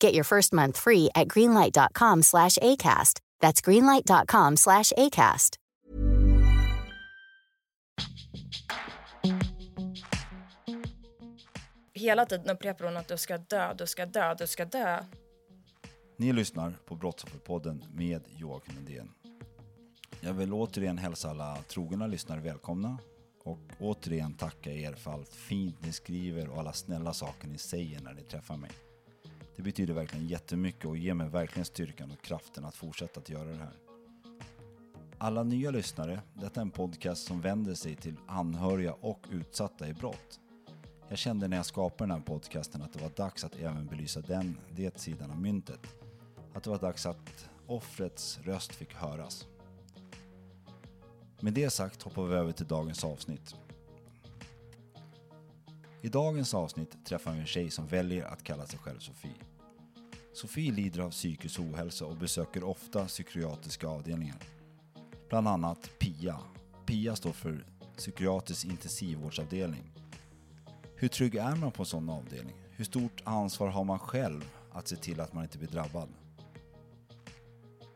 Get your first month free at greenlight.com slash ACAST. That's greenlight.com slash ACAST. Hela tiden upprepar hon att du ska dö, du ska dö, du ska dö. Ni lyssnar på Brottsofferpodden med Joakim Lundén. Jag vill återigen hälsa alla trogna lyssnare välkomna och återigen tacka er för allt fint ni skriver och alla snälla saker ni säger när ni träffar mig. Det betyder verkligen jättemycket och ger mig verkligen styrkan och kraften att fortsätta att göra det här. Alla nya lyssnare, detta är en podcast som vänder sig till anhöriga och utsatta i brott. Jag kände när jag skapade den här podcasten att det var dags att även belysa den, det sidan av myntet. Att det var dags att offrets röst fick höras. Med det sagt hoppar vi över till dagens avsnitt. I dagens avsnitt träffar vi en tjej som väljer att kalla sig själv Sofie. Sofie lider av psykisk ohälsa och besöker ofta psykiatriska avdelningar. Bland annat PIA. PIA står för psykiatrisk intensivvårdsavdelning. Hur trygg är man på en sån avdelning? Hur stort ansvar har man själv att se till att man inte blir drabbad?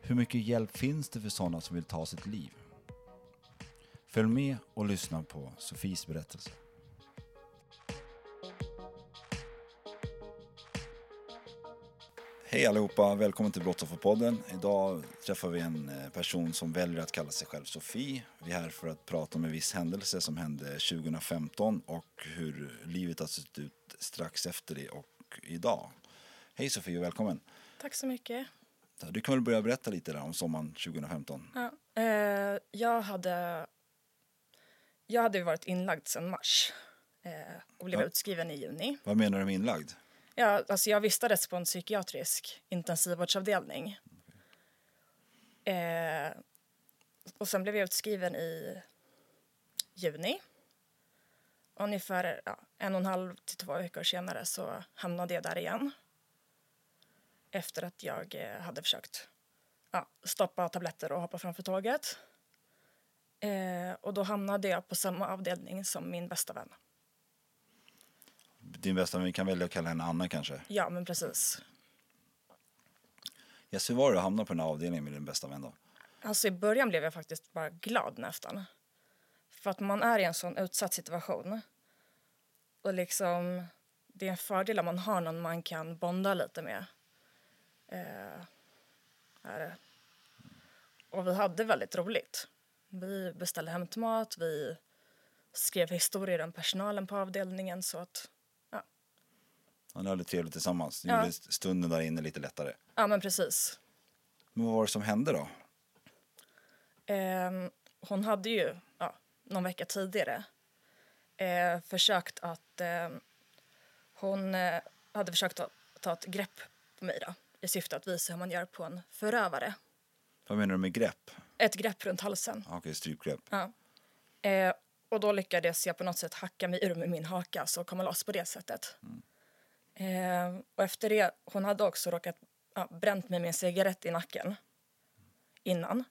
Hur mycket hjälp finns det för sådana som vill ta sitt liv? Följ med och lyssna på Sofies berättelse. Hej allihopa, välkommen till Brottsofferpodden. Idag träffar vi en eh, person som väljer att kalla sig själv Sofie. Vi är här för att prata om en viss händelse som hände 2015 och hur livet har sett ut strax efter det och idag. Hej Sofie och välkommen. Tack så mycket. Du kan väl börja berätta lite där om sommaren 2015. Ja, eh, jag hade jag hade varit inlagd sedan mars eh, och blev Ja. utskriven i juni. Vad menar du med inlagd? Ja, alltså jag vistades på en psykiatrisk intensivvårdsavdelning. Eh, och sen blev jag utskriven i juni. Ungefär ja, en och en halv till två veckor senare så hamnade jag där igen. Efter att jag eh, hade försökt ja, stoppa tabletter och hoppa framför tåget. Eh, och då hamnade jag på samma avdelning som min bästa vän. Din bästa vän, vi kan välja att kalla henne Anna kanske. Ja, men precis. Yes, hur var det att hamna på den här avdelningen med din bästa vän då? Alltså i början blev jag faktiskt bara glad nästan. För att man är i en sån utsatt situation. Och liksom, det är en fördel om man har någon man kan bonda lite med. Eh, är det. Och vi hade väldigt roligt. Vi beställde hämtmat, vi skrev historier om personalen på avdelningen så att, Ja, ni hade trevligt tillsammans. Ni Ja. gjorde stunden där inne lite lättare. ja men precis. Men vad var det som hände då? Ehm, hon hade ju ja, någon vecka tidigare eh, försökt att... ehm, hon eh, hade försökt ta, ta ett grepp på mig då, i syfte att visa hur man gör på en förövare. Vad menar du med grepp? Ett grepp runt halsen. Okej, strypgrepp. Ja. Eh, och då lyckades jag på något sätt hacka mig ur med min haka så komma loss på det sättet. Eh, och efter det, hon hade också råkat ja, bränt mig med en cigarett i nacken innan.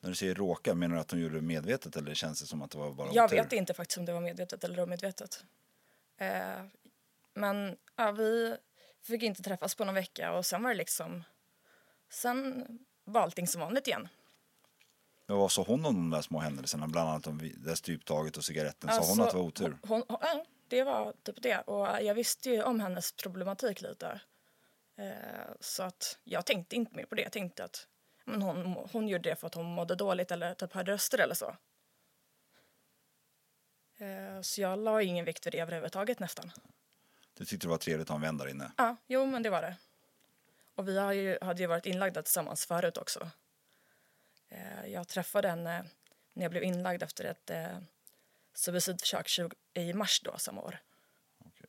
När du säger råka, menar du att hon gjorde det medvetet eller känns det som att det var bara Jag otur? vet inte faktiskt om det var medvetet eller omedvetet. Eh, men ja, vi fick inte träffas på någon vecka och sen var det liksom... Sen var allting som vanligt igen. Men vad sa hon om de där små händelserna? Bland annat om det stryptaget och cigaretten. Sa hon Alltså, att det var otur? Hon, hon, ja, det var typ det. Och jag visste ju om hennes problematik lite. Eh, så att jag tänkte inte mer på det. Jag tänkte att men hon, hon gjorde det för att hon mådde dåligt eller typ hörde röster eller så. Eh, så jag la ingen vikt vid det överhuvudtaget nästan. Du tyckte det var trevligt att ha en vän där inne? Ja, jo men det var det. Och vi ju, hade ju varit inlagda tillsammans förut också. Eh, jag träffade henne när jag blev inlagd efter ett 20, i mars då samma år. Okej.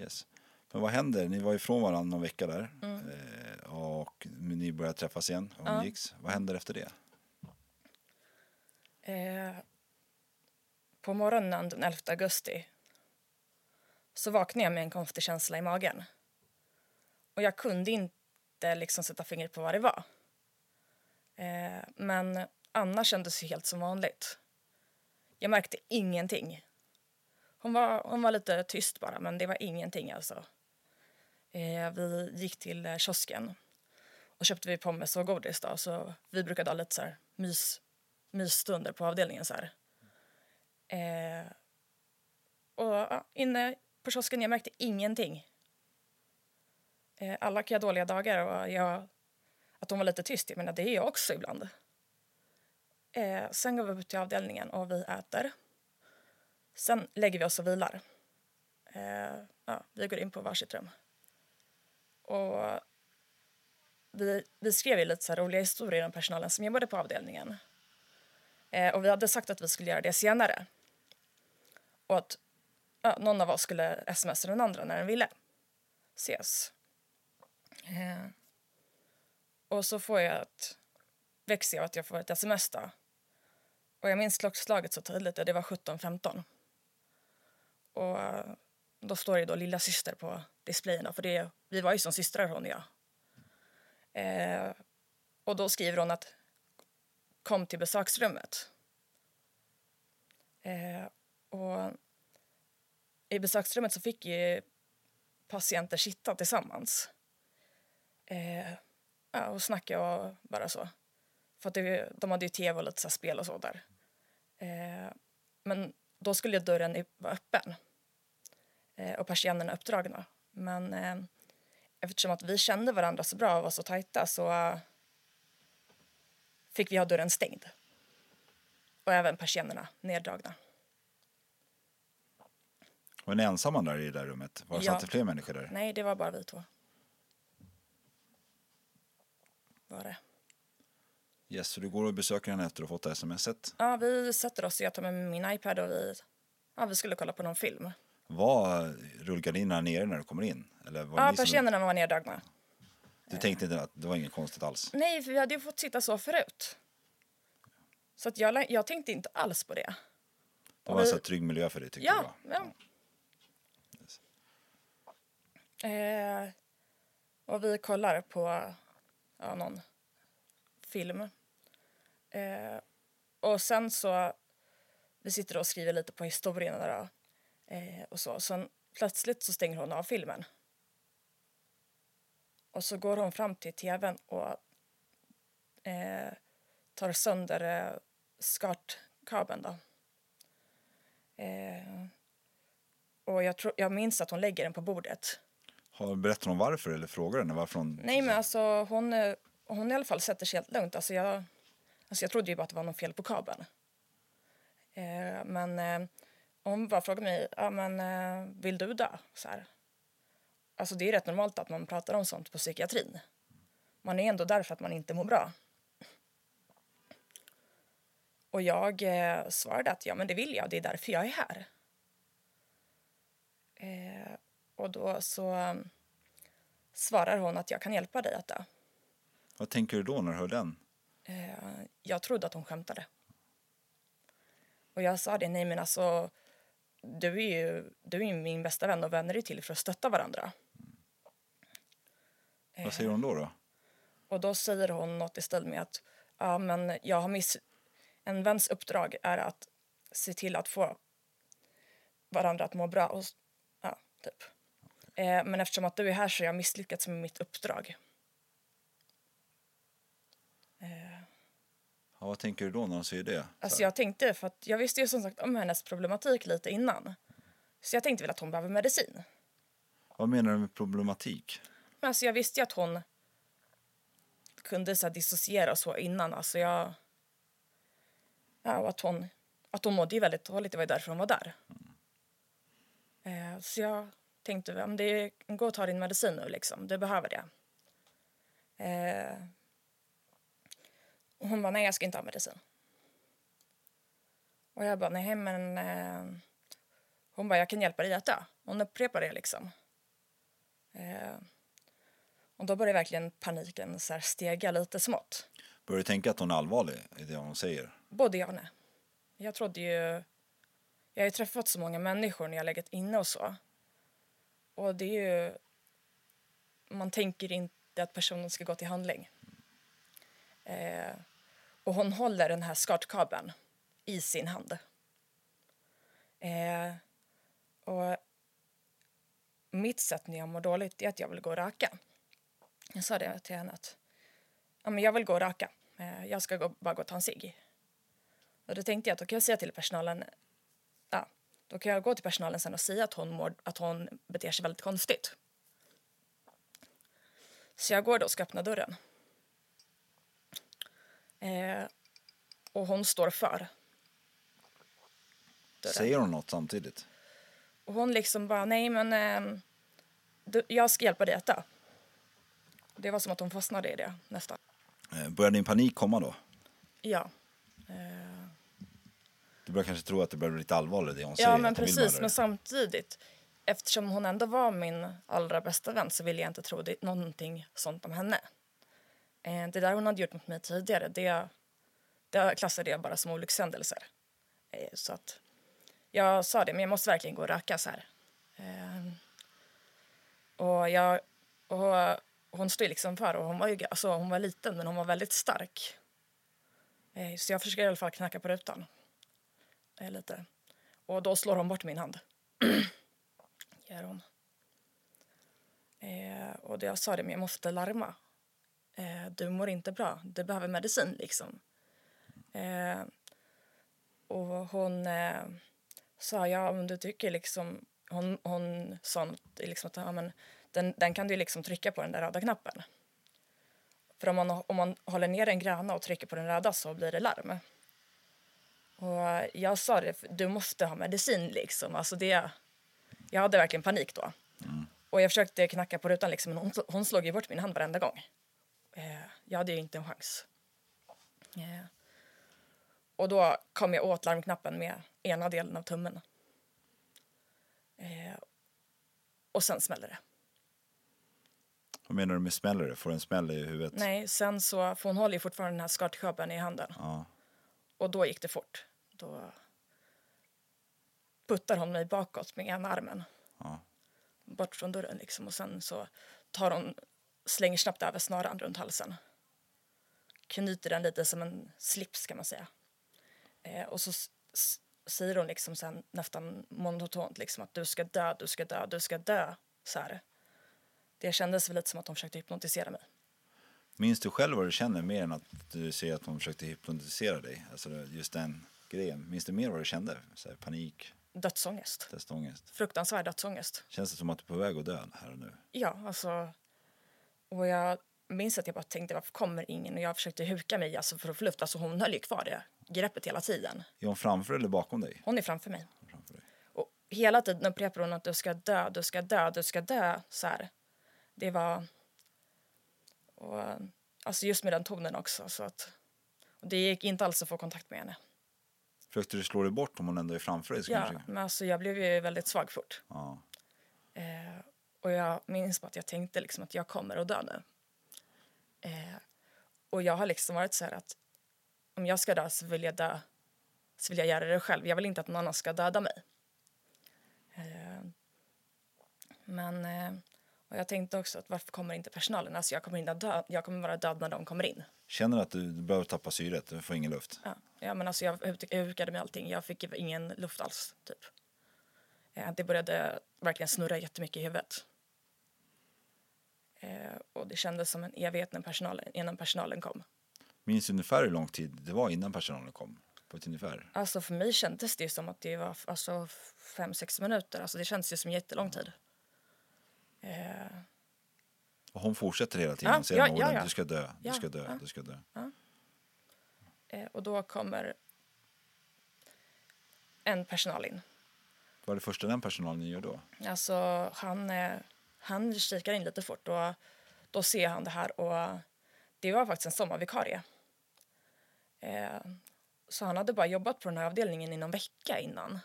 Yes. Men vad händer? Ni var ifrån varandra någon vecka där eh, och ni började träffas igen och Ja. umgicks. Vad händer efter det? Eh, på morgonen den 11 augusti så vaknade jag med en konstig känsla i magen. Och jag kunde inte liksom sätta fingret på vad det var. Eh, men Anna kändes ju helt som vanligt. Jag märkte ingenting. Hon var, hon var lite tyst bara, men det var ingenting alltså. Eh, vi gick till eh, kiosken och köpte vi pommes och godis då, så vi brukade ha lite så här mys, mysstunder på avdelningen så här. Eh, och ja, inne på kiosken, jag märkte ingenting. Eh, alla kan ha dåliga dagar och jag, att hon var lite tyst, jag menar det är jag också ibland. Eh, sen går vi upp till avdelningen och vi äter. Sen lägger vi oss och vilar. Eh, ja, vi går in på varsitt rum. Och vi, vi skrev ju lite så här roliga historier om personalen som jobbade på avdelningen. Eh, och vi hade sagt att vi skulle göra det senare. Och att ja, någon av oss skulle smsa den andra när den ville ses. Eh, och så får jag ett växer jag att jag får ett sms då. Och jag minns klockslaget så tydligt, det var 17.15. Och eh, då står det då lilla syster på displayen då, för det, vi var ju som systrar hon och jag. Eh, och då skriver hon att kom till besöksrummet. Eh, och i besöksrummet så fick ju patienter sitta tillsammans. Eh, och snacka och bara så. För att det, de hade ju tv och lite så spel och så där. Eh, men då skulle dörren vara öppen eh, och persiennerna uppdragna. Men eh, eftersom att vi kände varandra så bra och var så tajta så fick vi ha dörren stängd. Och även persiennerna neddragna. Var ni ensamma där i det där rummet? Var det Ja. satt fler människor där? Nej, det var bara vi två. Var det. Yes, så du går och besöker henne efter att ha fått smset. Ja, vi sätter oss jag tar med min iPad och vi, ja, vi skulle kolla på någon film. Var rullgardinerna nere när du kommer in? Eller var Ja, ni som, persiennerna var neddragna. du tänkte inte att det var inget konstigt alls? Nej, för vi hade ju fått sitta så förut. Så att jag, jag tänkte inte alls på det. Det var en så trygg miljö för dig tyckte Ja, du? ja. Eh, och vi kollar på ja, någon film. Eh, och sen så, vi sitter och skriver lite på historien där, eh, och så. Sen plötsligt så stänger hon av filmen. Och så går hon fram till tvn och eh, tar sönder eh, skartkabeln då. Eh, och jag, tror, jag minns att hon lägger den på bordet. Har berättat hon varför eller frågar henne varför hon... Nej, men alltså hon, eh, hon i alla fall sätter sig helt lugnt. Alltså jag, alltså jag trodde ju bara att det var något fel på kabeln. Eh, men eh, hon bara frågade mig, ja men eh, vill du dö? Så här. Alltså det är rätt normalt att man pratar om sånt på psykiatrin. Man är ändå där för att man inte mår bra. Och jag eh, svarade att ja men det vill jag, det är därför jag är här. Eh, och då så eh, svarar hon att jag kan hjälpa dig att dö. Vad tänker du då när du hör den? Eh, jag trodde att hon skämtade. Och jag sa det, nej men alltså du är ju, du är min bästa vän och vänner är till för att stötta varandra. Vad säger hon då? då? Och då säger hon något i stil med att ja, men jag har miss... en väns uppdrag är att se till att få varandra att må bra. Och, ja, typ. Eh, men eftersom att du är här så har jag misslyckats med mitt uppdrag. Ja, vad tänker du då när hon säger det? Alltså jag tänkte, för att jag visste ju som sagt om hennes problematik lite innan. Så jag tänkte väl att hon behöver medicin. Vad menar du med problematik? Men alltså jag visste ju att hon kunde så här, dissociera så innan. Alltså jag... Ja, och att hon, att hon mådde ju väldigt dåligt. Det var ju därför hon var där. Eh, så jag tänkte, men det är, gå och ta din medicin nu liksom. Du behöver det. Eh, och hon bara, nej jag ska inte ha medicin. Och jag bara, nej men... Eh, hon bara, jag kan hjälpa dig att dö. Hon upprepar det liksom. Eh, och då började verkligen paniken så här stega lite smått. Börjar du tänka att hon är allvarlig i det hon säger? Både ja och nej. Jag trodde ju... Jag har ju träffat så många människor när jag legat inne och så. Och det är ju... Man tänker inte att personen ska gå till handling. Eh, och hon håller den här skartkabeln i sin hand. Eh, och mitt sätt när jag mår dåligt är att jag vill gå och röka. Jag sa det till henne att ja, men jag vill gå och röka. Eh, jag ska gå, bara gå och ta en cigg. Och då tänkte jag att då kan jag säga till personalen ja, då kan jag gå till personalen sen och säga att hon, mår, att hon beter sig väldigt konstigt. Så jag går då och ska öppna dörren. Eh, och hon står för dörren. Säger hon något samtidigt? Och hon liksom bara, nej men eh, du, jag ska hjälpa dig dö. Det var som att hon fastnade i det nästan. Eh, Börjar din panik komma då? Ja. Eh, Du börjar kanske tro att det börjar bli lite allvarligt det hon säger? ja att men precis, men dig. samtidigt eftersom hon ändå var min allra bästa vän så ville jag inte tro det, någonting sånt om henne. Eh, det där hon hade gjort mot mig tidigare det, det klassade jag bara som olyckshändelser. Eh, så att jag sa det, men jag måste verkligen gå och röka så här. Ehm, och jag, och hon stod liksom för och hon var ju, alltså hon var liten men hon var väldigt stark. Eh, så jag försöker i alla fall knacka på rutan. Lite. Och då slår hon bort min hand. Gör hon. Och jag sa det, men jag måste larma. Eh, du mår inte bra, du behöver medicin liksom. Eh, och hon eh, sa, ja men du tycker liksom, hon, hon sa liksom att ja, men, den, den kan du liksom trycka på den där röda knappen. För om man, om man håller ner den gröna och trycker på den röda så blir det larm. Och jag sa det, du måste ha medicin liksom. Alltså det, jag hade verkligen panik då. Och jag försökte knacka på rutan liksom, men hon, hon slog ju bort min hand varenda gång. Eh, jag hade ju inte en chans. Eh, och då kom jag åt larmknappen med ena delen av tummen. Eh, och sen smällde det. Vad menar du med smäller det? Får en smäll i huvudet? Nej, sen så, för hon håller ju fortfarande den här skartkabeln i handen. Ja. Och då gick det fort. Då puttar hon mig bakåt med ena armen. Ja. Bort från dörren liksom. Och sen så tar hon, slänger snabbt över snaran runt halsen. Knyter den lite som en slips kan man säga. Eh, och så säger hon liksom sen nästan monotont liksom att du ska dö, du ska dö, du ska dö. Så här. Det kändes väl lite som att hon försökte hypnotisera mig. Minns du själv vad du känner mer än att du ser att hon försökte hypnotisera dig? Alltså just den grejen. Minns du mer vad du kände? Så här, panik, Dödsångest. testångest. Fruktansvärd dödsångest. Känns det som att du är på väg att dö här och nu? Ja, alltså. Och jag minns att jag bara tänkte varför kommer ingen? Och jag försökte huka mig alltså, för att få luft. Alltså hon höll ju kvar det greppet hela tiden. Är hon framför eller bakom dig? Hon är framför mig. Framför dig. Och hela tiden upprepar hon att du ska dö, du ska dö, du ska dö. Så här. Det var... Och, alltså just med den tonen också. Så att, och det gick inte alls att få kontakt med henne. Försökte du slå dig bort om hon ändå är framför dig? så Ja, kanske- men alltså jag blev ju väldigt svag fort. ja. Eh, och jag minns att jag tänkte liksom att jag kommer att dö nu. Eh, och jag har liksom varit så här att om jag ska dö så vill jag dö så vill jag göra det själv. Jag vill inte att någon annan ska döda mig. Eh, men eh, och jag tänkte också att varför kommer inte personalen? Alltså jag kommer inte dö. Jag kommer vara död när de kommer in. Känner du att du behöver tappa syret? Du får ingen luft? Ja, ja men alltså jag, huk- jag hukade med allting. Jag fick ingen luft alls, typ. Eh, det började verkligen snurra jättemycket i huvudet. Eh, och det kändes som en evighet när personalen, innan personalen kom. Minns du ungefär hur lång tid det var innan personalen kom? På ett ungefär? Alltså för mig kändes det som att det var alltså, fem, sex minuter. Alltså det kändes ju som jättelång tid. Eh, Och hon fortsätter hela tiden, Ja, ja, orden, ja, ja. du ska dö, du ska dö, du ska dö. Eh, och då kommer en personal in. Vad är det första den personalen gör då? Alltså han, eh, han kikar in lite fort och då ser han det här och det var faktiskt en sommarvikarie. Eh, så han hade bara jobbat på den här avdelningen i någon vecka innan.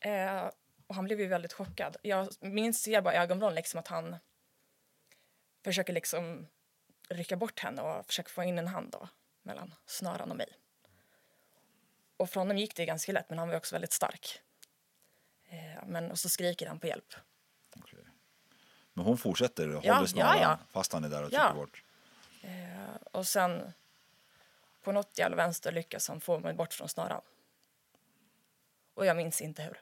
Eh, och han blev ju väldigt chockad. Jag minns, ser bara i ögonvrån liksom att han försöker liksom rycka bort henne och försöker få in en hand då, mellan snaran och mig. Och för honom gick det ganska lätt, men han var också väldigt stark. Eh, men och så skriker han på hjälp. Men hon fortsätter och Ja, håller snaran ja, ja. fast han är där och Ja. trycker bort. Eh, och sen på något jävla vänster lyckas han få mig bort från snaran. Och jag minns inte hur.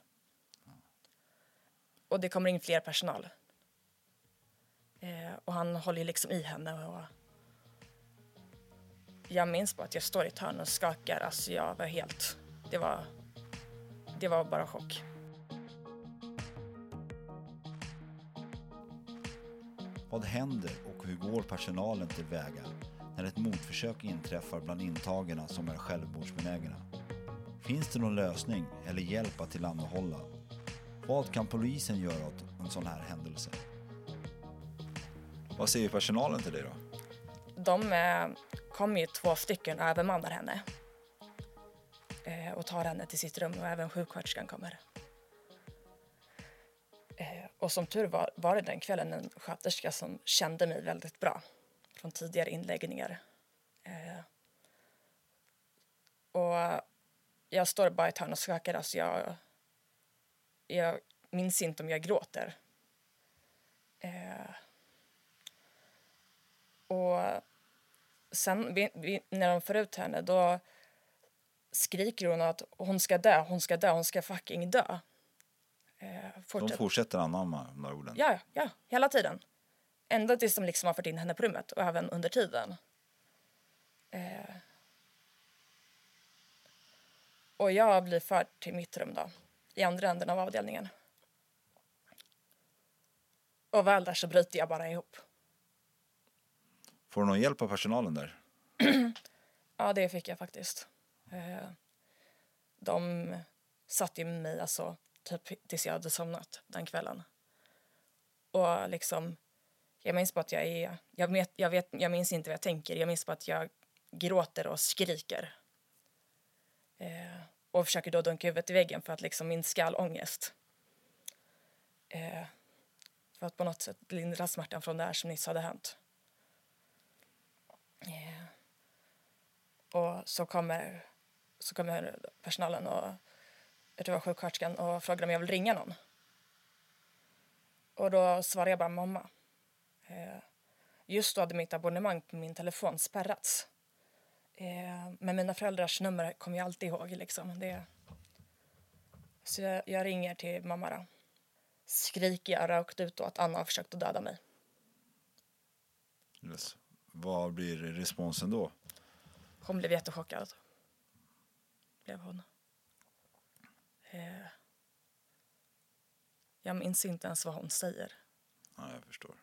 Och det kommer in fler personal. Eh, och han håller liksom i henne och jag minns bara att jag står i ett hörn och skakar. Alltså jag var helt... Det var, det var bara chock. Vad händer och hur går personalen tillväga när ett mordförsök inträffar bland intagna som är självmordsbenägna? Finns det någon lösning eller hjälp att tillhandahålla? Vad kan polisen göra åt en sån här händelse? Vad säger personalen till dig då? De eh, kommer ju två stycken och övermannar henne. Eh, och tar henne till sitt rum och även sjuksköterskan kommer. Och som tur var, var det den kvällen en sköterska som kände mig väldigt bra från tidigare inläggningar. Eh, och jag står bara i ett hörn och skakar. Alltså jag, jag minns inte om jag gråter. Eh, och sen vi, vi, när de får ut henne då skriker hon att hon ska dö, hon ska dö, hon ska fucking dö. Eh, De fortsätt. fortsätter anamma de där orden. Ja, ja, hela tiden. Ända tills de liksom har fått in henne på rummet och även under tiden. Eh. Och jag blir förd till mitt rum då, i andra änden av avdelningen. Och väl där så bryter jag bara ihop. Får du någon hjälp av personalen där? Ja, det fick jag faktiskt. Eh, de satt ju mig alltså, typ tills jag hade somnat den kvällen. Och liksom, jag minns bara att jag är... Jag, vet, jag, vet, jag minns inte vad jag tänker. Jag minns bara att jag gråter och skriker. Eh, och försöker då dunka huvudet i väggen för att liksom minska all ångest. Eh, för att på något sätt lindra smärtan från det här som nyss hade hänt. Eh, och så kommer, så kommer personalen och jag tror det var sjuksköterskan och frågar om jag vill ringa någon. Och då svarar jag bara mamma. Eh, just då hade mitt abonnemang på min telefon spärrats. Eh, men mina föräldrars nummer kommer jag alltid ihåg. Liksom. Det, så jag, jag ringer till mamma då. Skriker jag rakt ut då att Anna har försökt att döda mig. Yes. Vad blir responsen då? Hon blev jättechockad. Blev hon. Eh, jag minns inte ens vad hon säger. Ja, jag förstår.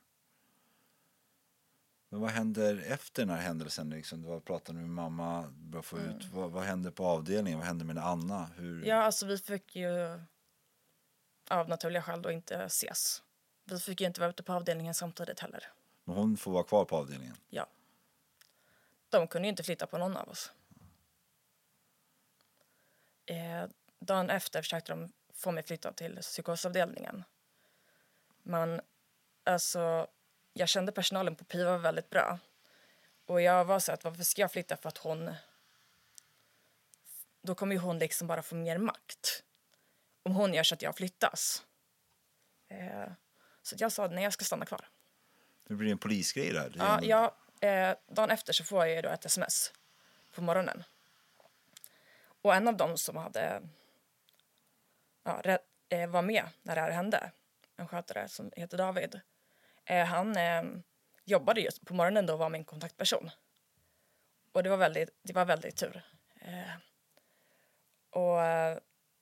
Men vad händer efter den här händelsen? Liksom? Du med mamma? Få ut, vad, vad händer på avdelningen? Vad händer med Anna? Hur, Mm. Ja, alltså vi fick ju av naturliga skäl då inte ses. Vi fick ju inte vara ute på avdelningen samtidigt heller. Men hon får vara kvar på avdelningen? Ja. De kunde ju inte flytta på någon av oss. Eh, dagen efter försökte de få mig flyttad till psykosavdelningen. Men alltså, jag kände personalen på PIVA väldigt bra. Och jag var så att varför ska jag flytta för att hon... Då kommer ju hon liksom bara få mer makt. Om hon gör så att jag flyttas. Eh, så jag sa nej, jag ska stanna kvar. Det blir en polisgrej där. Ja, en- ja, eh, dagen efter så får jag då ett sms på morgonen. Och en av dem som hade ja, eh, var med när det här hände, en skötare som heter David, eh, han eh, jobbade just på morgonen då och var min kontaktperson. Och det var väldigt, det var väldigt tur. Och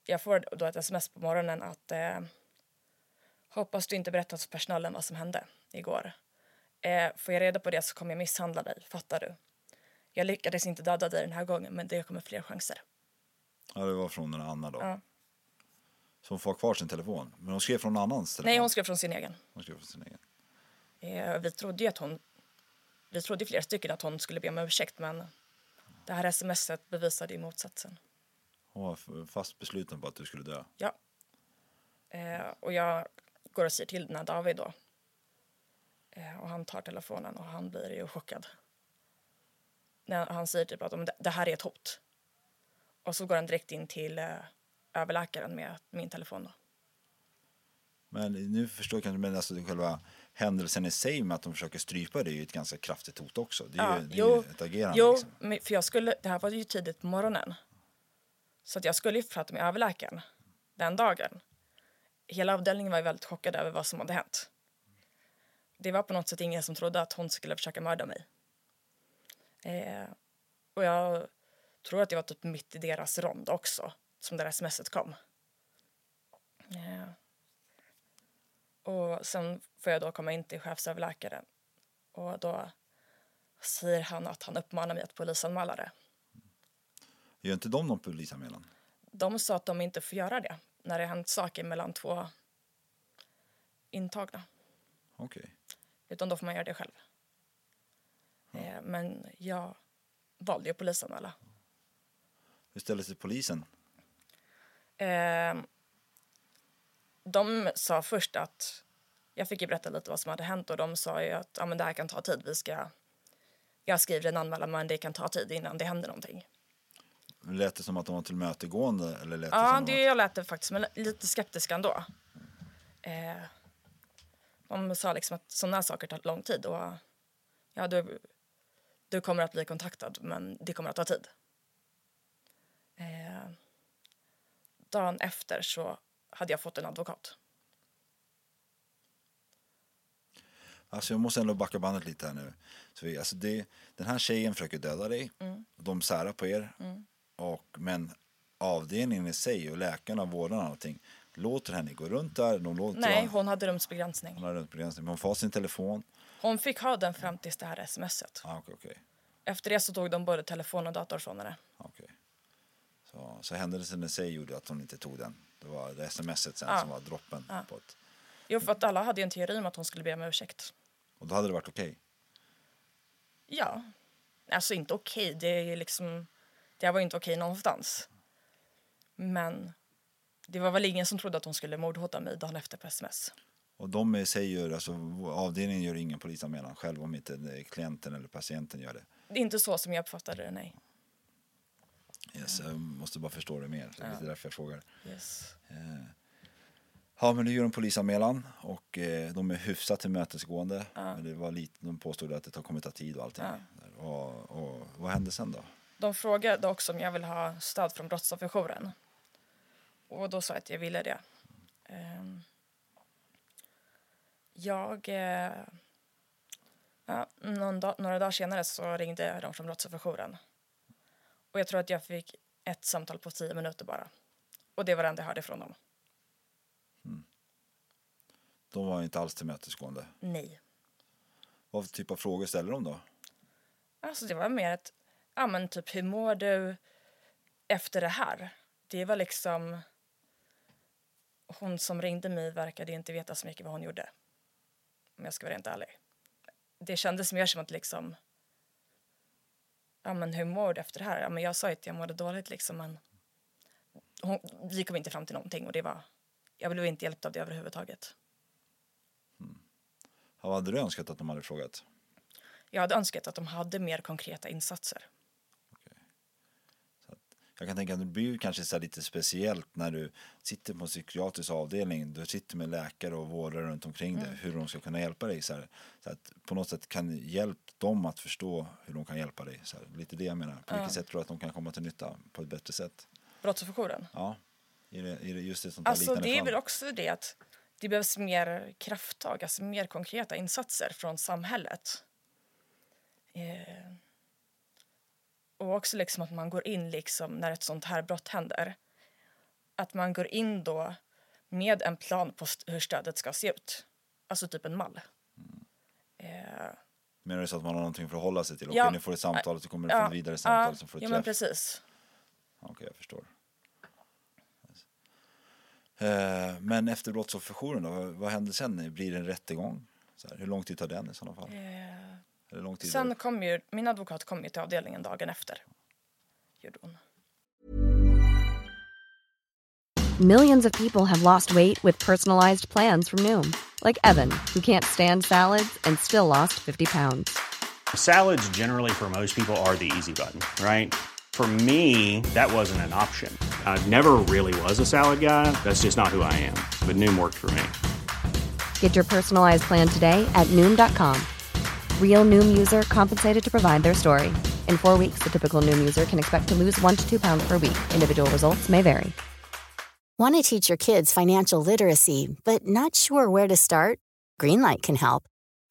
jag får då ett sms på morgonen att hoppas du inte berättat för personalen vad som hände igår. Eh, får jag reda på det så kommer jag misshandla dig, fattar du? Jag lyckades inte döda dig den här gången men det kommer fler chanser. Ja, det var från en annan då. Ja. Hon får kvar sin telefon. Men hon skrev från någon annans telefon? Nej, hon skrev från sin egen. Hon skrev från sin egen. Eh, vi trodde ju att hon... Vi trodde flera stycken att hon skulle be om ursäkt men det här smset bevisade ju motsatsen. Hon var fast besluten på att du skulle dö. Ja. Eh, och jag går och säger till den här David då. Eh, och han tar telefonen och han blir ju chockad. När han säger typ att "Om det, det här är ett hot. Och så går han direkt in till eh, överläkaren med min telefon då. Men nu förstår jag kanske, men alltså själva händelsen i sig med att de försöker strypa det är ju ett ganska kraftigt hot också. Det är Ja, ju, det är jo, ju ett agerande Jo, liksom. för jag skulle, det här var ju tidigt på morgonen. Så att jag skulle ju prata med överläkaren den dagen. Hela avdelningen var ju väldigt chockad över vad som hade hänt. Det var på något sätt ingen som trodde att hon skulle försöka mörda mig. Eh, och jag tror att jag var typ mitt i deras rond också, som det där smset kom. Eh, och sen får jag då komma in till chefsöverläkaren och då säger han att han uppmanar mig att polisanmäla det. Gör inte de någon polisanmälan? De sa att de inte får göra det när det har hänt saker mellan två intagna. Okej. Utan då får man göra det själv. Eh, men jag valde ju polisanmäla. Hur ställer sig polisen? Eh, de sa först att jag fick ju berätta lite vad som hade hänt och de sa ju att ja, men det här kan ta tid. Vi ska, jag skriver en anmälan men det kan ta tid innan det händer någonting. Lät det som att de var tillmötesgående? Eller lät Ja, som det att... jag lät det faktiskt, men lite skeptisk ändå. Eh, de sa liksom att sådana här saker tar lång tid och ja, du, du kommer att bli kontaktad, men det kommer att ta tid. Eh, dagen efter så hade jag fått en advokat. Alltså jag måste ändå backa bandet lite här nu. Så vi, alltså det, den här tjejen försöker döda dig. Mm. De särar på er. Och, men avdelningen i sig och läkarna, vårdarna och allting låter henne gå runt där. De låter Nej, hon hade rumsbegränsning. hon har runtbegränsning. Men hon får sin telefon. Hon fick ha den fram tills det här smset. Ah, okej, okej. Efter det så tog de både telefon och dator från henne. okej. Så, så händelsen i sig gjorde att hon inte tog den. Det var det smset sen Ja. som var droppen. Ja. På ett, Jo, för att alla hade en teori om att hon skulle be om ursäkt. och då hade det varit okej. Ja. Alltså inte okej, det är liksom... Det var inte okej någonstans. Men det var väl ingen som trodde att hon skulle mordhota mig dagen efter på sms. Och de i sig gör, alltså avdelningen gör ingen polisanmälan själv om inte är klienten eller patienten gör det. Det är inte så som jag uppfattade det, nej. Yes, jag måste bara förstå det mer. Det är lite därför jag frågar. Yes. Ja, men nu gör de polisanmälan och eh, de är hyfsat tillmötesgående. Men det var lite, de påstod att det att ta tid och allting. Och, och vad hände sen då? De frågade också om jag vill ha stöd från brottsofferjouren. Och då sa jag att jag ville det. Ehm, jag... eh, ja, dag, några dagar senare så ringde de från brottsofferjouren. Och jag tror att jag fick ett samtal på tio minuter bara. Och det var det enda jag hörde från dem. De var inte alls tillmötesgående. Nej. Vad för typ av frågor ställer de då? Alltså det var mer ett, ja men typ hur mår du efter det här? Det var liksom, hon som ringde mig verkade inte veta så mycket vad hon gjorde. Om jag ska vara rent ärlig. Det kändes mer som att liksom, ja men hur mår du efter det här? Ja men jag sa ju att jag mådde dåligt liksom men hon, vi kom inte fram till någonting och det var, jag blev inte hjälpt av det överhuvudtaget. Vad hade du önskat att de hade frågat? Jag hade önskat att de hade mer konkreta insatser. Jag kan tänka att det blir kanske så lite speciellt när du sitter på en psykiatrisk avdelning. Du sitter med läkare och vårdare runt omkring dig. Hur de ska kunna hjälpa dig. Så, här, så att på något sätt kan hjälp dem att förstå hur de kan hjälpa dig. Så här, lite det jag menar. På vilket sätt tror du att de kan komma till nytta på ett bättre sätt? Brottsofferjouren. Ja, i det, i det, just ett sånt här Alltså det är fall. väl också det att det behövs mer krafttag, alltså mer konkreta insatser från samhället. Eh, och också liksom att man går in liksom när ett sånt här brott händer. Att man går in då med en plan på hur stödet ska se ut. Alltså typ en mall. Eh, Menar du så att man har någonting för att hålla sig till? Okej, Ja. ni får ett samtal och så kommer du ja, få ett vidare samtal ja, som får ett ja men precis. Okej, jag förstår. Eh, Men efter brottsofferjouren då, vad- vad händer sen? Blir det en rättegång? Så här, hur lång tid tar den i sådana fall? Eh, Eller lång tid sen kom ju, min advokat kom ju till avdelningen dagen efter. Gjorde hon. Millions of people have lost weight with personalized plans from Noom, like Evan, who can't stand salads and still lost 50 pounds. Salads, generally, for most people, are the easy button, right? For me, that wasn't an option. I never really was a salad guy. That's just not who I am. But Noom worked for me. Get your personalized plan today at Noom.com. Real Noom user compensated to provide their story. In four weeks, the typical Noom user can expect to lose one to two pounds per week. Individual results may vary. Want to teach your kids financial literacy, but not sure where to start? Greenlight can help.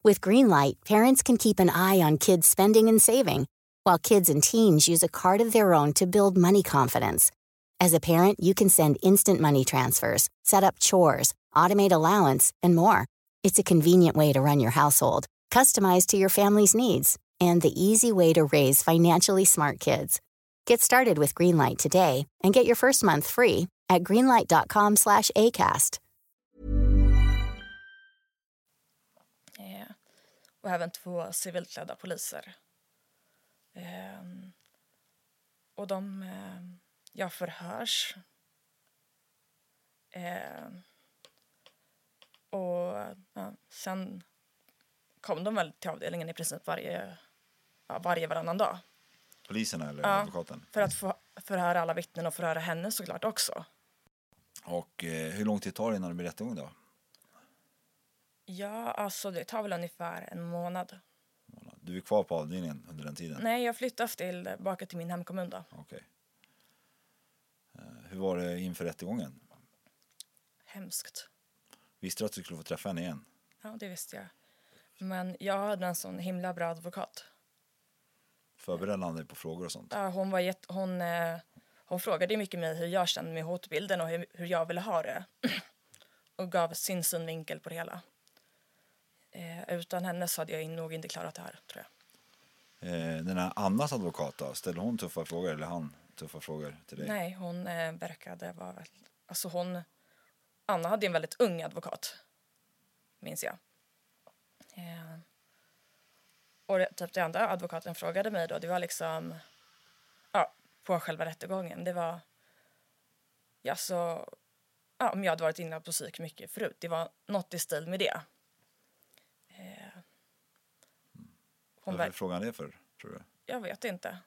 With Greenlight, parents can keep an eye on kids' spending and saving, while kids and teens use a card of their own to build money confidence. As a parent, you can send instant money transfers, set up chores, automate allowance, and more. It's a convenient way to run your household, customized to your family's needs, and the easy way to raise financially smart kids. Get started with Greenlight today and get your first month free at greenlight.com slash ACAST. Eh, och även två civilklädda poliser. Eh, och de, eh, jag förhörs. Eh, och ja, sen kom de väl till avdelningen i princip varje, ja, varje varannan dag. Poliserna eller Ja. advokaten? För att få förhöra alla vittnen och förhöra henne såklart också. Och eh, hur lång tid tar det innan det blir rättegång då? Ja, alltså det tar väl ungefär en månad. Du är kvar på avdelningen under den tiden? Nej, jag flyttade tillbaka till min hemkommun då. Okej. Eh, hur var det inför rättegången? Hemskt. Visste du att du skulle få träffa henne igen? Ja, det visste jag. Men jag hade en sån himla bra advokat. Förberedde han dig på frågor och sånt? Ja, hon, var jätte, hon, eh, hon frågade mycket mig hur jag kände med hotbilden och hur, hur jag ville ha det. och gav sin synvinkel på det hela. Eh, utan henne så hade jag nog inte klarat det här, tror jag. Eh, den här Annas advokat då, ställde hon tuffa frågor eller han tuffa frågor till dig? Nej, hon eh, verkade vara... Alltså hon... Anna hade en väldigt ung advokat, minns jag. Eh, och det, typ det enda advokaten frågade mig då, det var liksom... Ja, på själva rättegången, det var... Ja, så... Ja, om jag hade varit inne på psyk mycket förut. Det var något i stil med det. Eh, hon ver- frågade han det för, tror du? jag vet inte.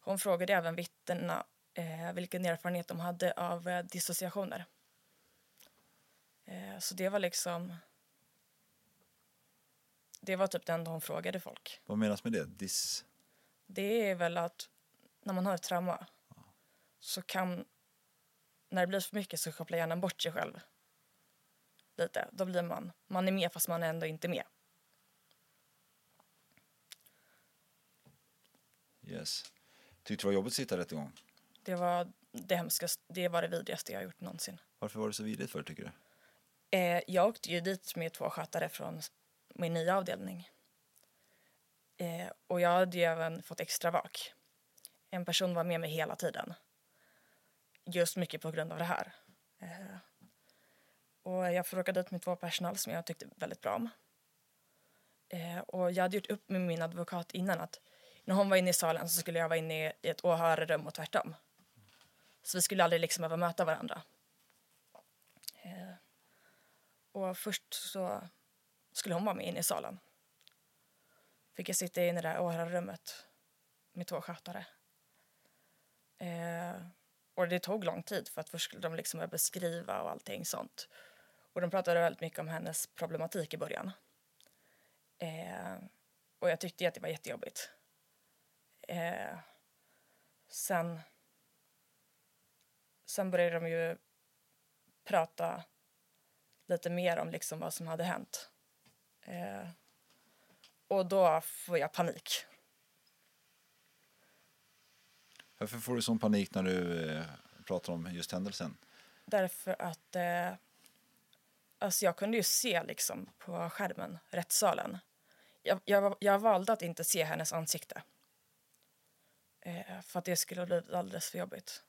Hon frågade även vittnena eh, vilken erfarenhet de hade av eh, dissociationer. Eh, så det var liksom... Det var typ det enda hon frågade folk. Vad menas med det? Dis... Det är väl att när man har ett trauma så kan... När det blir för mycket så kopplar hjärnan bort sig själv. Lite. Då blir man... Man är med fast man är ändå inte med. Yes. Tyckte du det var jobbigt att sitta rättegång? Det var det hemskaste, det var det vidrigaste jag gjort någonsin. Varför var det så vidrigt för tycker du? Eh, jag åkte ju dit med två skötare från min nya avdelning. Eh, och jag hade ju även fått extra vak. En person var med mig hela tiden. Just mycket på grund av det här. Eh, och jag får åka dit med två personal som jag tyckte väldigt bra om. Eh, och jag hade gjort upp med min advokat innan att när hon var inne i salen så skulle jag vara inne i ett åhörarrum och tvärtom. Så vi skulle aldrig liksom behöva möta varandra. Eh, och först så skulle hon vara med in i salen. Fick jag sitta inne i det där åhörarrummet med två skötare. Eh, och det tog lång tid för att först skulle de liksom börja beskriva och allting sånt. Och de pratade väldigt mycket om hennes problematik i början. Eh, och jag tyckte att det var jättejobbigt. Eh, sen, sen började de ju prata lite mer om liksom vad som hade hänt. Eh, och då får jag panik. Varför får du sån panik när du eh, pratar om just händelsen? Därför att, eh, Alltså jag kunde ju se liksom på skärmen rättssalen. Jag, jag, jag valde att inte se hennes ansikte. Eh, för att det skulle bli alldeles för jobbigt.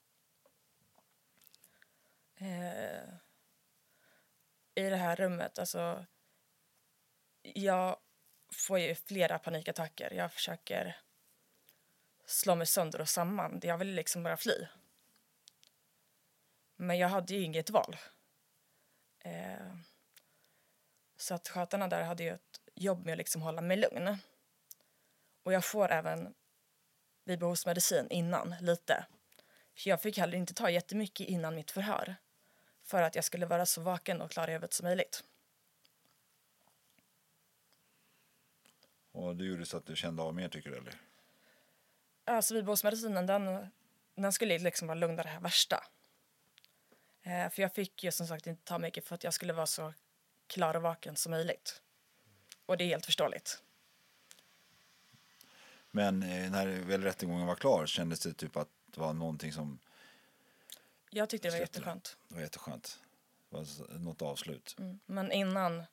Eh, I det här rummet, alltså... Jag får ju flera panikattacker. Jag försöker slå mig sönder och samman. Jag vill liksom bara fly. Men jag hade ju inget val. Eh, så att skötarna där hade ju ett jobb med att liksom hålla mig lugn. Och jag får även bibehovsmedicin innan, lite. För jag fick heller inte ta jättemycket innan mitt förhör för att jag skulle vara så vaken och klar i huvudet som möjligt. Och det gjorde så att du kände av mer tycker du eller? Alltså bibehovsmedicinen den, den skulle liksom vara lugna det här värsta. Eh, för jag fick ju som sagt inte ta mycket för att jag skulle vara så klar och vaken som möjligt. Och det är helt förståeligt. Men eh, när väl rättegången var klar kändes det typ att det var någonting som Jag tyckte det var jätteskönt. det var jätteskönt. Det var något avslut. Mm. Men innan,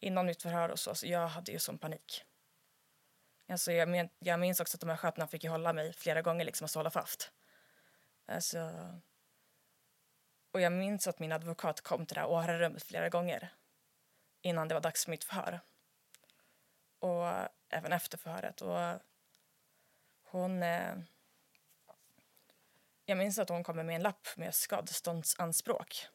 innan mitt förhör och så, så jag hade ju sån panik. Alltså jag, men, jag minns också att de här skötarna fick ju hålla mig flera gånger liksom och hålla fast. Alltså, och jag minns att min advokat kom till det här åhörarrummet flera gånger innan det var dags för mitt förhör. Och även efter förhöret. Och hon... Eh, jag minns att hon kommer med en lapp med skadeståndsanspråk.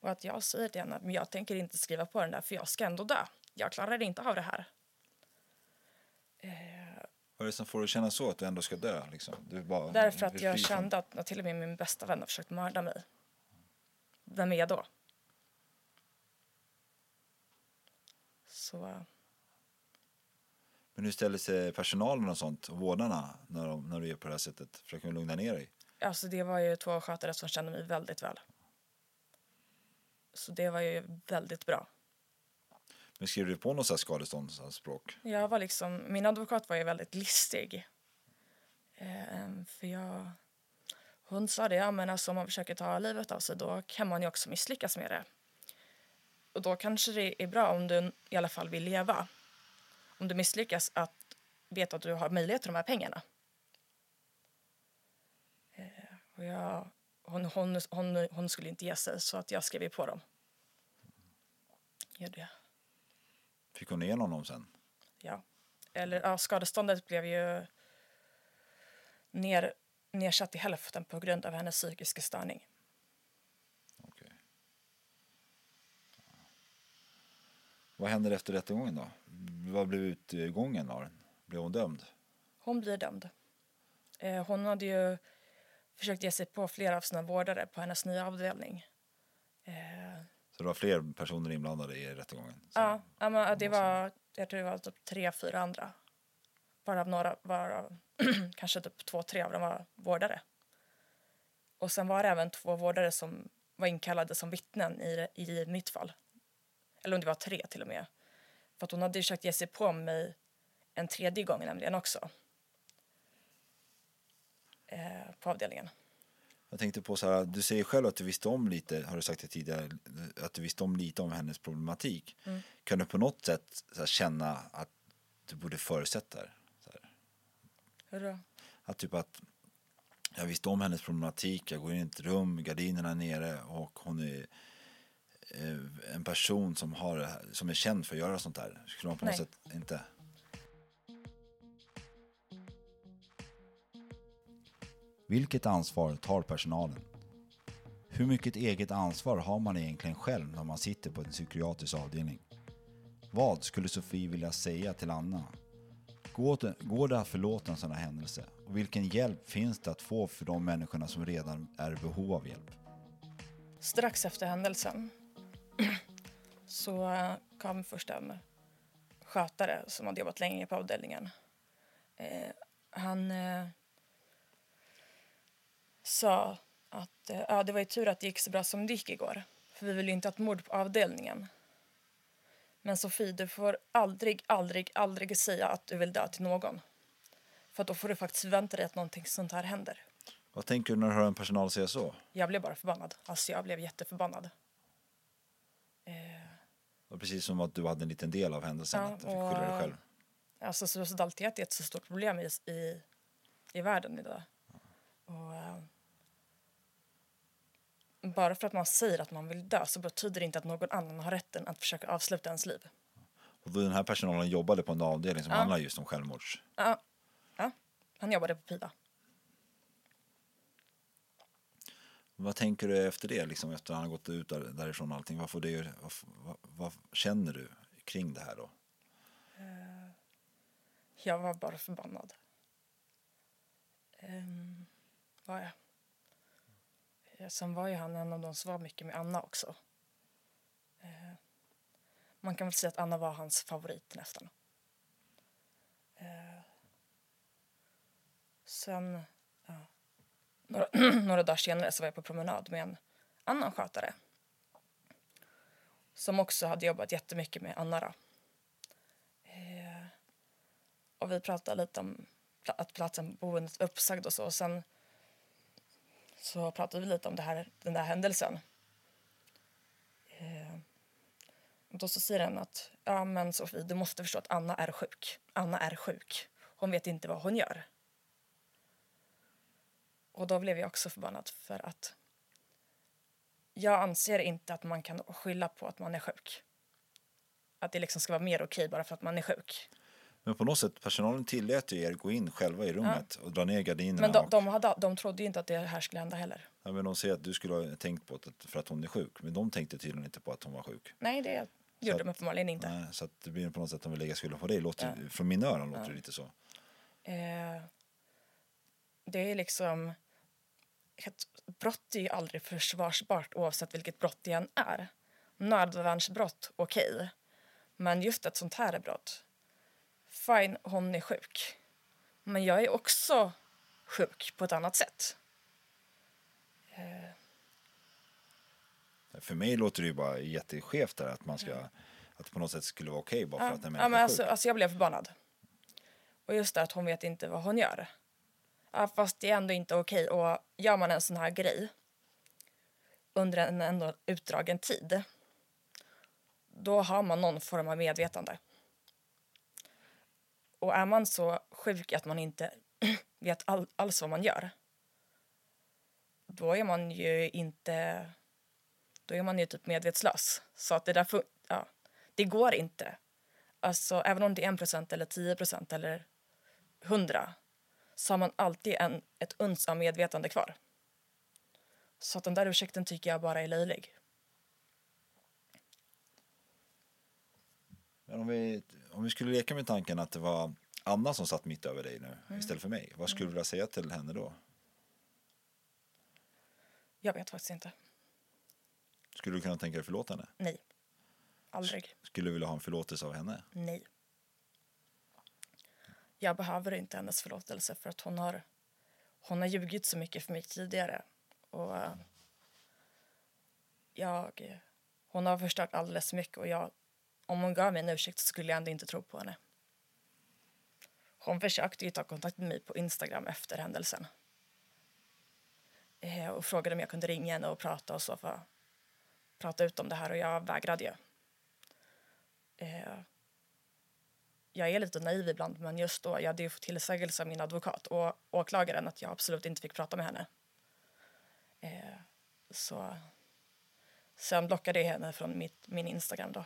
Och att jag säger till henne att jag tänker inte skriva på den där för jag ska ändå dö. Jag klarar inte av det här. Eh, Vad är det som får dig att känna så att du ändå ska dö? Liksom? Du bara, därför att jag kände att till och med min bästa vän har försökt mörda mig. Vem är jag då? Så Men hur ställer sig personalen och sånt, och vårdarna, när, de, när du är på det här sättet? Försöker de lugna ner dig? alltså det var ju två skötare som kände mig väldigt väl. Så det var ju väldigt bra. Men skrev du på något så här skadeståndsanspråk? Jag var liksom, min advokat var ju väldigt listig. Ehm, för jag, hon sa det, ja men alltså om man försöker ta livet av sig då kan man ju också misslyckas med det. Och då kanske det är bra om du i alla fall vill leva. Om du misslyckas att veta att du har möjlighet till de här pengarna. Ehm, och jag, hon, hon, hon, hon skulle inte ge sig så att jag skrev ju på dem. Gör det. Fick hon igenom dem sen? Ja. Eller ja, skadeståndet blev ju ner, nedsatt i hälften på grund av hennes psykiska störning. Okej. Vad händer efter rättegången då? Vad blev utgången av den? Blev hon dömd? Hon blir dömd. Eh, hon hade ju försökt ge sig på flera av sina vårdare på hennes nya avdelning. Så det var fler personer inblandade i rättegången? Så- ja, ja, men det var, jag tror det var typ tre, fyra andra. Varav några, varav kanske typ två, tre av dem var vårdare. Och sen var det även två vårdare som var inkallade som vittnen i, i mitt fall. Eller om det var tre till och med. För hon hade ju försökt ge sig på mig en tredje gång nämligen också. Eh, på avdelningen. Jag tänkte på så här, du säger själv att du visste om lite, har du sagt det tidigare, att du visste om lite om hennes problematik. Kan du på något sätt här, känna att du borde förutsett det? Hur då? Att typ att jag visste om hennes problematik, jag går in i ett rum, gardinerna är nere och hon är eh, en person som, har, som är känd för att göra sånt här. Skulle man på något Nej. sätt inte? Vilket ansvar tar personalen? Hur mycket eget ansvar har man egentligen själv när man sitter på en psykiatrisk avdelning? Vad skulle Sofie vilja säga till Anna? Går det, att förlåta en sån här händelse? Och vilken hjälp finns det att få för de människorna som redan är i behov av hjälp? Strax efter händelsen så eh, kom först en skötare som hade jobbat länge på avdelningen. Eh, han eh, sa att eh, ja, det var ju tur att det gick så bra som det gick igår. För vi vill inte ha ett mord på avdelningen. Men Sofie, du får aldrig, aldrig, aldrig säga att du vill dö till någon. För då får du faktiskt förvänta dig att någonting sånt här händer. Vad tänker du när du hör en personal säga så? Jag blev bara förbannad. Alltså jag blev jätteförbannad. Och precis som att du hade en liten del av händelsen, Ja, att du fick skylla dig själv. Alltså suicidalitet är ett så stort problem i, i, i världen idag. Och, eh, bara för att man säger att man vill dö så betyder det inte att någon annan har rätten att försöka avsluta ens liv. Och den här personalen jobbade på en avdelning som Ja. handlar just om självmords... Ja, ja. han jobbade på PIVA. Vad tänker du efter det, liksom, efter att han har gått ut där, därifrån allting? Vad, får det, vad, vad, vad känner du kring det här då? Jag var bara förbannad. Um, var jag. Eh, sen var ju han en av de som var mycket med Anna också. Eh, man kan väl säga att Anna var hans favorit nästan. Eh, sen, ja, några, några dagar senare så var jag på promenad med en annan skötare. Som också hade jobbat jättemycket med Anna. Då. Eh, och vi pratade lite om att platsen på boendet var uppsagd och så. Och sen så pratade vi lite om det här, den där händelsen. Eh, och då så säger den att ja men Sofie, du måste förstå att Anna är sjuk. Anna är sjuk. Hon vet inte vad hon gör. Och då blev jag också förbannad för att jag anser inte att man kan skylla på att man är sjuk. Att det liksom ska vara mer okej bara för att man är sjuk. Men på något sätt, personalen tillät ju er gå in själva i rummet och dra ner gardinerna. Men de, de, hade, de trodde ju inte att det här skulle hända heller. ja, men de säger att du skulle ha tänkt på det för att hon är sjuk. Men de tänkte tydligen inte på att hon var sjuk. Nej, det gjorde de uppenbarligen inte. Nej, så att det blir på något sätt att de vill lägga skulden på dig. Låter, Från mina öron låter det lite så. Eh, det är liksom... Ett brott är ju aldrig försvarsbart oavsett vilket brott det än är. Nödvärnsbrott, okej. Men just ett sånt här brott. Fine, hon är sjuk. Men jag är också sjuk på ett annat sätt. För mig låter det ju bara jätteskevt där att man ska, att det på något sätt skulle vara okej bara för Ja, att en ja, människa men är alltså, sjuk. alltså jag blev förbannad. Och just det att hon vet inte vad hon gör. Ja, fast det är ändå inte okej. Och gör man en sån här grej under en ändå utdragen tid då har man någon form av medvetande. Och är man så sjuk att man inte vet all, alls vad man gör då är man ju inte... Då är man ju typ medvetslös. Så att det där ja, det går inte. Alltså, även om det är 1 eller 10 eller 100 så har man alltid en, ett uns av medvetande kvar. Så att den där ursäkten tycker jag bara är löjlig. Men om vi, om vi skulle leka med tanken att det var Anna som satt mitt över dig nu Mm. istället för mig. Vad skulle du vilja säga till henne då? Jag vet faktiskt inte. Skulle du kunna tänka dig förlåta henne? Nej. Aldrig. Skulle du vilja ha en förlåtelse av henne? Nej. Jag behöver inte hennes förlåtelse för att hon har, hon har ljugit så mycket för mig tidigare. Och eh, jag, hon har förstört alldeles för mycket och jag, om hon gav mig en ursäkt så skulle jag ändå inte tro på henne. Hon försökte ju ta kontakt med mig på Instagram efter händelsen. Eh, och frågade om jag kunde ringa henne och prata och så för att prata ut om det här och jag vägrade ju. Eh, jag är lite naiv ibland men just då jag hade ju fått tillsägelse av min advokat och åklagaren att jag absolut inte fick prata med henne. Eh, så sen blockade jag henne från mitt, min Instagram då.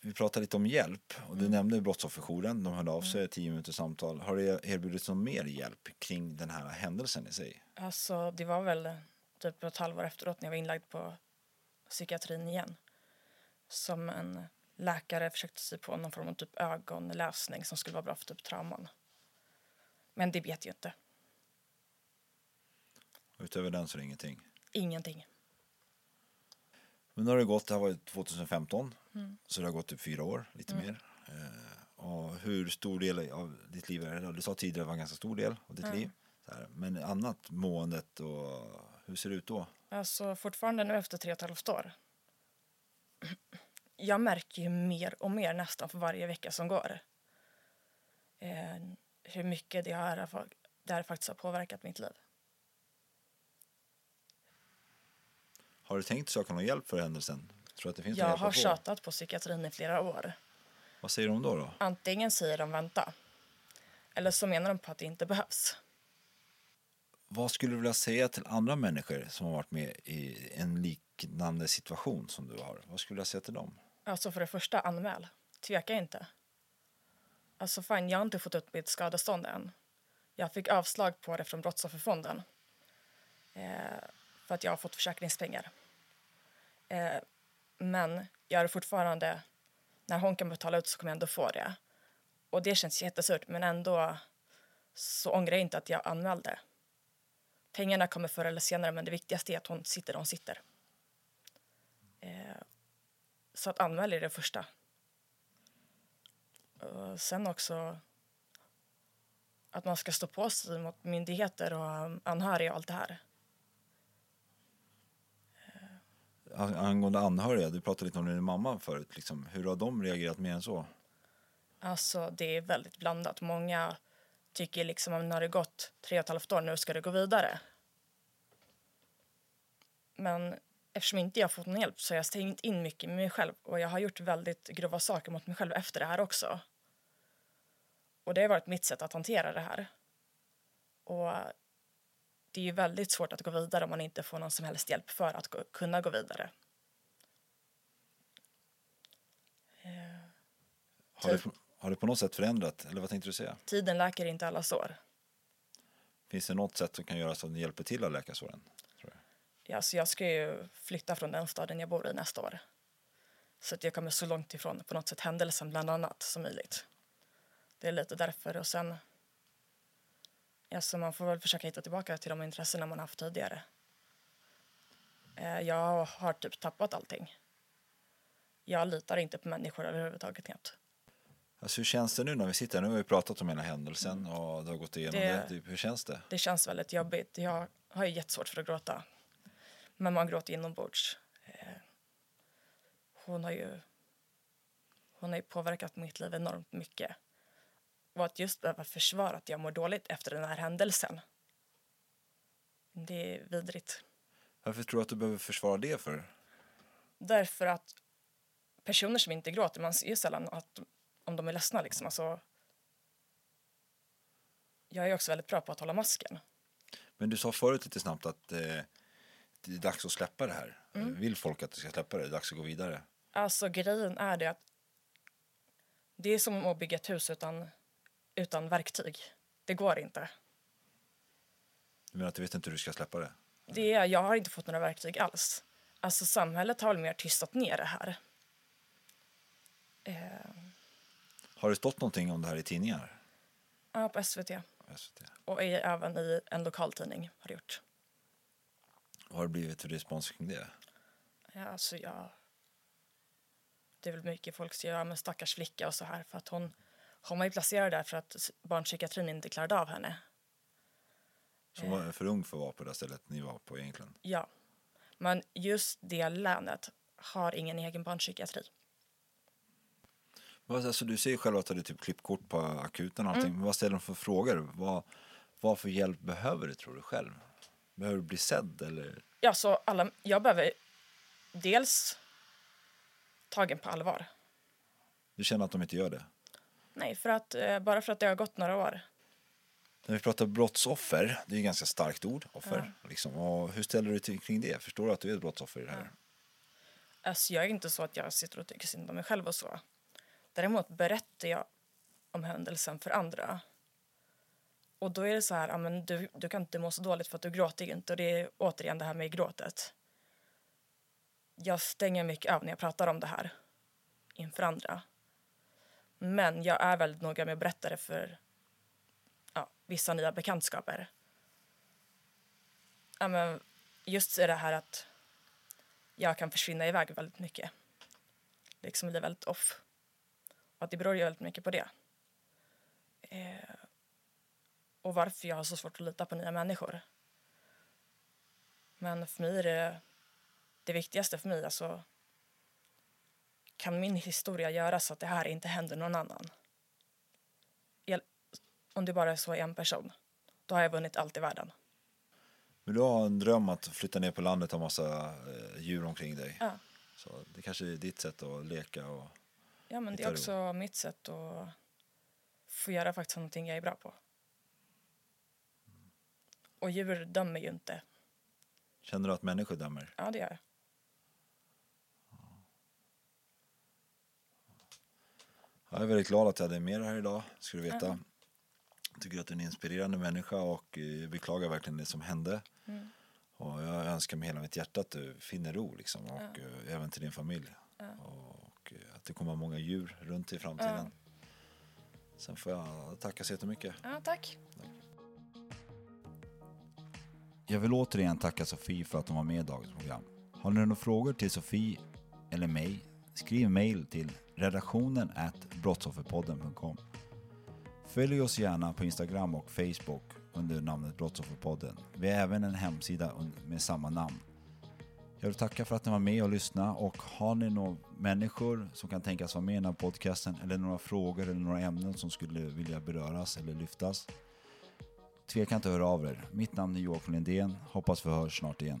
Vi pratade lite om hjälp och Mm. du nämnde Brottsofferjouren. De hörde av sig, tio minuters samtal. Har det erbjudits någon mer hjälp kring den här händelsen i sig? Alltså det var väl typ ett halvår efteråt när jag var inlagd på psykiatrin igen. Som en läkare försökte sig på någon form av typ ögonläsning som skulle vara bra för typ trauman. Men det vet jag inte. Utöver den så är det ingenting. Ingenting. Men nu har det gått, det här var 2015, Mm. så det har gått typ fyra år, lite mer. Eh, och hur stor del av ditt liv är det? Du sa tidigare att det var en ganska stor del av ditt Mm. liv. Men annat, måendet och hur ser det ut då? Alltså fortfarande nu efter tre och ett halvt år. Jag märker ju mer och mer nästan för varje vecka som går. Eh, hur mycket det här, det här faktiskt har påverkat mitt liv. Har du tänkt söka någon hjälp för händelsen? Tror att det finns Jag har tjatat på psykiatrin i flera år. Vad säger de då? då? Antingen säger de vänta. Eller så menar de på att det inte behövs. Vad skulle du vilja säga till andra människor som har varit med i en liknande situation som du har? Vad skulle du säga till dem? Alltså för det första, anmäl. Tveka inte. Alltså fine, jag har inte fått ut mitt skadestånd än. Jag fick avslag på det från Brottsofferfonden. Eh, för att jag har fått försäkringspengar. Eh, men jag är fortfarande, när hon kan betala ut så kommer jag ändå få det. Och det känns jättesurt men ändå så ångrar jag inte att jag anmälde. Pengarna kommer förr eller senare men det viktigaste är att hon sitter där hon sitter. Eh, så att anmäla är det första. Och sen också att man ska stå på sig mot myndigheter och anhöriga och allt det här. Angående anhöriga, du pratade lite om din mamma förut. Liksom. Hur har de reagerat mer än så? Alltså det är väldigt blandat. Många tycker liksom att när det gått tre och ett halvt år nu ska det gå vidare. Men eftersom inte jag fått någon hjälp så har jag stängt in mycket med mig själv och jag har gjort väldigt grova saker mot mig själv efter det här också. Och det har varit mitt sätt att hantera det här. Och det är ju väldigt svårt att gå vidare om man inte får någon som helst hjälp för att gå, kunna gå vidare. Har det, har det på något sätt förändrat? Eller vad tänkte du säga? Tiden läker inte alla sår. Finns det något sätt som kan göra så att ni hjälper till att läka såren? Tror jag. Ja, så jag ska ju flytta från den staden jag bor i nästa år. Så att jag kommer så långt ifrån på något sätt händelsen bland annat som möjligt. Det är lite därför och sen alltså man får väl försöka hitta tillbaka till de intressena man haft tidigare. Eh, Jag har typ tappat allting. Jag litar inte på människor överhuvudtaget knappt. Alltså, hur känns det nu när vi sitter här? Nu har vi pratat om hela händelsen och du har gått igenom det. Det- hur känns det? Det känns väldigt jobbigt. Jag har ju jättesvårt för att gråta. Men man gråter inombords. Eh, Hon har ju hon har ju påverkat mitt liv enormt mycket. Och att just behöva försvara att jag mår dåligt efter den här händelsen. Det är vidrigt. Varför tror du att du behöver försvara det för? Därför att personer som inte gråter, man ser ju sällan att, om de är ledsna. Liksom. Alltså, jag är också väldigt bra på att hålla masken. Men du sa förut lite snabbt att eh, det är dags att släppa det här. Mm. Vill folk att du ska släppa det? Det är dags att gå vidare. Alltså grejen är det att det är som att bygga ett hus utan, utan verktyg. Det går inte. Du menar att du vet inte hur du ska släppa det? Det är, jag har inte fått några verktyg alls. Alltså samhället har mer tystat ner det här. Eh, Har det stått någonting om det här i tidningar? ja, på SVT. SVT. Och i, även i en lokaltidning har det gjort. Vad har det blivit för respons kring det? Ja, alltså jag... Det är väl mycket folk säger, ja men stackars flicka och så här. För att hon, hon var ju placerad där för att barnpsykiatrin inte klarade av henne. Som var för ung för att vara på det stället ni var på egentligen. Ja. Men just det länet har ingen egen barnpsykiatri. Alltså, du säger själv att du hade typ klippkort på akuten och Mm. allting. Men vad ställer de för frågor? Vad, vad för hjälp behöver du tror du själv? Behöver du bli sedd eller? Ja, så alla, jag behöver dels tagen på allvar. Du känner att de inte gör det? Nej, för att, eh, bara för att det har gått några år. När vi pratar brottsoffer, det är ett ganska starkt ord, offer. Liksom. Och hur ställer du dig kring det? Förstår du att du är ett brottsoffer i det här? Alltså, jag är inte så att jag sitter och tycker synd om mig själv och så. Däremot berättar jag om händelsen för andra. Och då är det så här, ja, men du, du kan inte må så dåligt för att du gråter inte. Och det är återigen det här med gråtet. Jag stänger mycket av när jag pratar om det här inför andra. Men jag är väldigt noga med att berätta det för ja, vissa nya bekantskaper. Ja, men just det här att jag kan försvinna iväg väldigt mycket. Liksom bli väldigt off. Och att det beror ju väldigt mycket på det. Eh, och varför jag har så svårt att lita på nya människor. Men för mig är det det viktigaste för mig, alltså kan min historia göra så att det här inte händer någon annan? Om det bara är så en person, då har jag vunnit allt i världen. Men du har en dröm att flytta ner på landet och ha massa eh, djur omkring dig. Ja. Så det kanske är ditt sätt att leka och... Ja, men det är också mitt sätt att få göra faktiskt någonting jag är bra på. Och djur dömer ju inte. Känner du att människor dömer? Ja, det gör jag. Jag är väldigt glad att jag hade med dig här idag, ska du veta. Jag tycker att du är en inspirerande människa och eh, beklagar verkligen det som hände. Och jag önskar med hela mitt hjärta att du finner ro liksom, och eh, även till din familj. Och eh, att det kommer många djur runt i framtiden. Sen får jag tacka så jättemycket. Ja, tack. Jag vill återigen tacka Sofie för att hon var med i dagens program. Har ni några frågor till Sofie eller mig? Skriv mail till redaktionen at brottsofferpodden.com. Följ oss gärna på Instagram och Facebook under namnet Brottsofferpodden. Vi har även en hemsida med samma namn. Jag vill tacka för att ni var med och lyssnade och har ni några människor som kan tänkas vara med i den här podcasten eller några frågor eller några ämnen som skulle vilja beröras eller lyftas Tveka inte att höra av er. Mitt namn är Joakim Lindén. Hoppas vi hörs snart igen.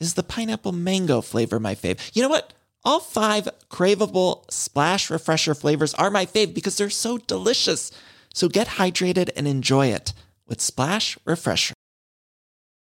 Is the pineapple mango flavor my fave? You know what? All five craveable splash refresher flavors are my fave because they're so delicious. So get hydrated and enjoy it with Splash Refresher.